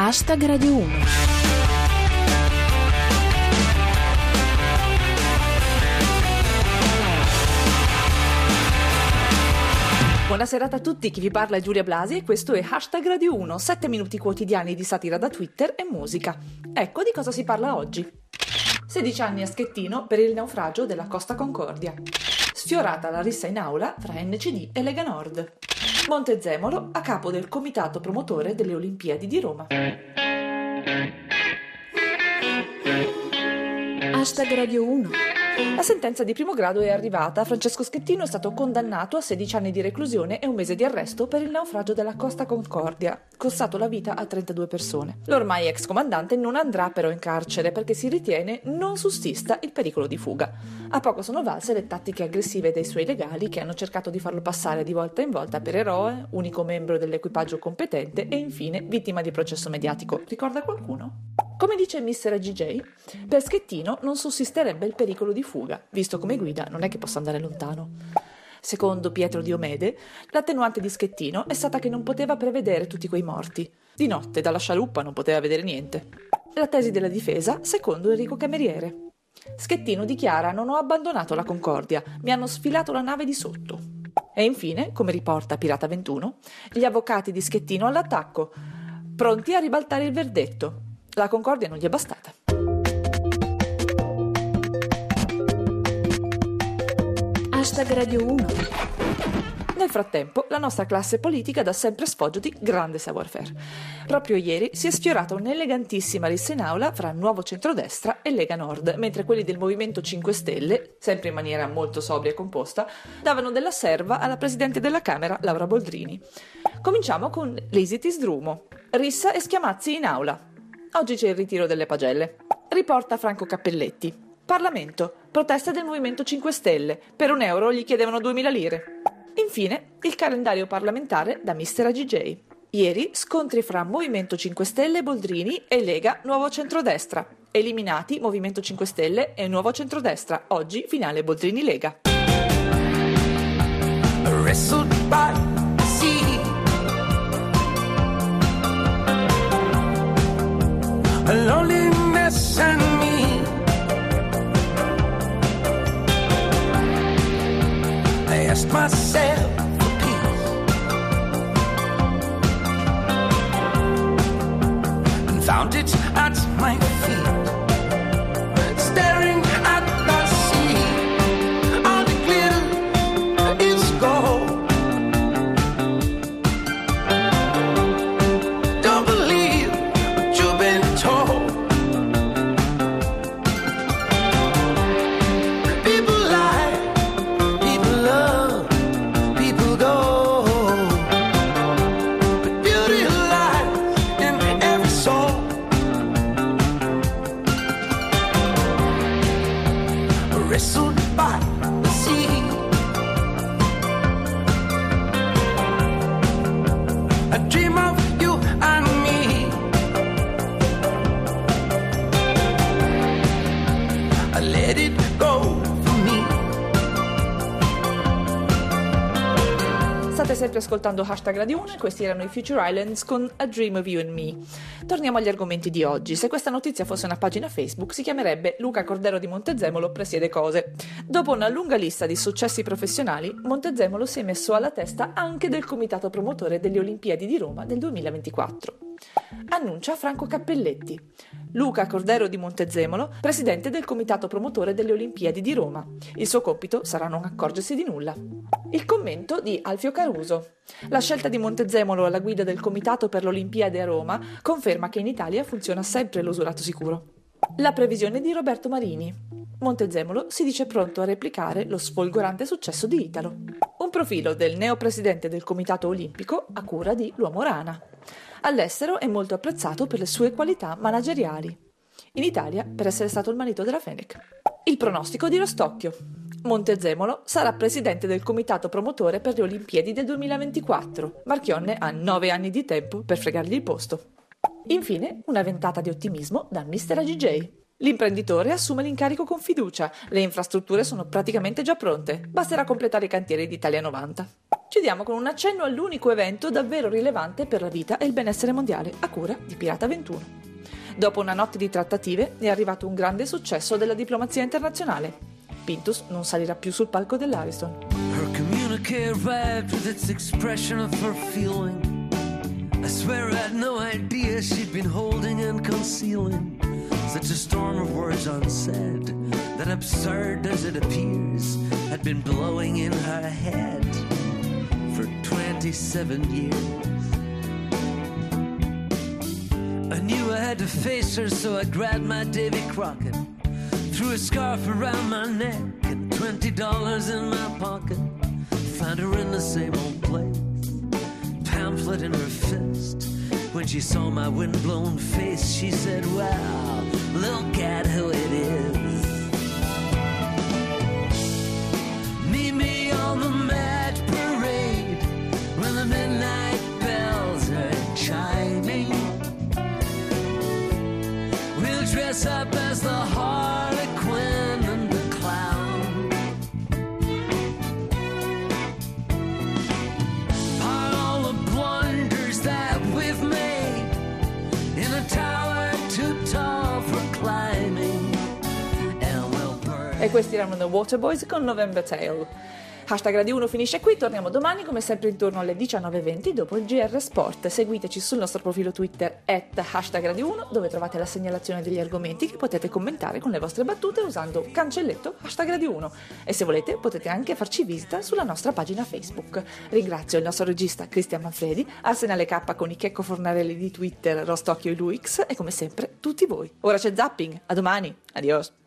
Hashtag Radio 1. Buona serata a tutti, chi vi parla è Giulia Blasi e questo è Hashtag Radio 1, 7 minuti quotidiani di satira da Twitter e musica. Ecco di cosa si parla oggi. 16 anni a Schettino per il naufragio della Costa Concordia. Sfiorata la rissa in aula tra NCD e Lega Nord. Montezemolo a capo del comitato promotore delle Olimpiadi di Roma. Hashtag Radio 1. La sentenza di primo grado è arrivata. Francesco Schettino è stato condannato a 16 anni di reclusione e un mese di arresto per il naufragio della Costa Concordia, costato la vita a 32 persone. L'ormai ex comandante non andrà però in carcere perché si ritiene non sussista il pericolo di fuga. A poco sono valse le tattiche aggressive dei suoi legali che hanno cercato di farlo passare di volta in volta per eroe, unico membro dell'equipaggio competente e infine vittima di processo mediatico. Ricorda qualcuno? Come dice Mr. GJ, per Schettino non sussisterebbe il pericolo di fuga, visto come guida non è che possa andare lontano. Secondo Pietro Diomede, l'attenuante di Schettino è stata che non poteva prevedere tutti quei morti. Di notte dalla scialuppa non poteva vedere niente. La tesi della difesa, secondo Enrico Cameriere. Schettino dichiara non ho abbandonato la Concordia, mi hanno sfilato la nave di sotto. E infine, come riporta Pirata 21, gli avvocati di Schettino all'attacco, pronti a ribaltare il verdetto. La Concordia non gli è bastata. Hashtag Radio 1. Nel frattempo, la nostra classe politica dà sempre sfoggio di grande savoir-faire. Proprio ieri si è sfiorata un'elegantissima rissa in aula fra Nuovo Centrodestra e Lega Nord, mentre quelli del Movimento 5 Stelle, sempre in maniera molto sobria e composta, davano della serva alla Presidente della Camera, Laura Boldrini. Cominciamo con l'Isitis Drumo. Rissa e schiamazzi in aula. Oggi c'è il ritiro delle pagelle. Riporta Franco Cappelletti. Parlamento. Proteste del Movimento 5 Stelle. Per un euro gli chiedevano 2000 lire. Infine, il calendario parlamentare da Mr. AGJ. Ieri scontri fra Movimento 5 Stelle Boldrini e Lega Nuovo Centrodestra. Eliminati Movimento 5 Stelle e Nuovo Centrodestra. Oggi finale Boldrini Lega. Loneliness and me. I asked myself for peace and found it at my State sempre ascoltando Hashtag Radio 1 e questi erano i Future Islands con A Dream of You and Me. Torniamo agli argomenti di oggi. Se questa notizia fosse una pagina Facebook si chiamerebbe Luca Cordero di Montezemolo presiede cose. Dopo una lunga lista di successi professionali, Montezemolo si è messo alla testa anche del comitato promotore delle Olimpiadi di Roma del 2024. Annuncia Franco Cappelletti. Luca Cordero di Montezemolo, presidente del comitato promotore delle Olimpiadi di Roma. Il suo compito sarà non accorgersi di nulla. Il commento di Alfio Caruso. La scelta di Montezemolo alla guida del comitato per l'Olimpiade a Roma conferma che in Italia funziona sempre l'usurato sicuro. La previsione di Roberto Marini. Montezemolo si dice pronto a replicare lo sfolgorante successo di Italo. Un profilo del neopresidente del Comitato Olimpico a cura di L'Uomo Rana. All'estero è molto apprezzato per le sue qualità manageriali. In Italia per essere stato il marito della Fenech. Il pronostico di Rostocchio. Montezemolo sarà presidente del comitato promotore per le Olimpiadi del 2024. Marchionne ha nove anni di tempo per fregargli il posto. Infine, una ventata di ottimismo da Mr. AGJ. L'imprenditore assume l'incarico con fiducia, le infrastrutture sono praticamente già pronte, basterà completare i cantieri di Italia 90. Chiudiamo con un accenno all'unico evento davvero rilevante per la vita e il benessere mondiale, a cura di Pirata 21. Dopo una notte di trattative è arrivato un grande successo della diplomazia internazionale. Pintus non salirà più sul palco dell'Ariston. Her communique arrived with its expression of her feeling. I swear I had no idea she'd been holding and concealing such a storm of words unsaid that, absurd as it appears, had been blowing in her head 27 years. I knew I had to face her, so I grabbed my Davy Crockett, threw a scarf around my neck, and twenty dollars in my pocket. Found her in the same old place, pamphlet in her fist. When she saw my windblown face, she said, Wow, look Questi erano The Waterboys con November Tale. Hashtag Radio 1 finisce qui, torniamo domani come sempre intorno alle 19.20 dopo il GR Sport. Seguiteci sul nostro profilo Twitter at hashtag Radio 1 dove trovate la segnalazione degli argomenti che potete commentare con le vostre battute usando cancelletto hashtag Radio 1 e se volete potete anche farci visita sulla nostra pagina Facebook. Ringrazio il nostro regista Cristian Manfredi, Arsenale K con i Checco Fornarelli di Twitter, Rostocchio e Luix e come sempre tutti voi. Ora c'è zapping, a domani, adios!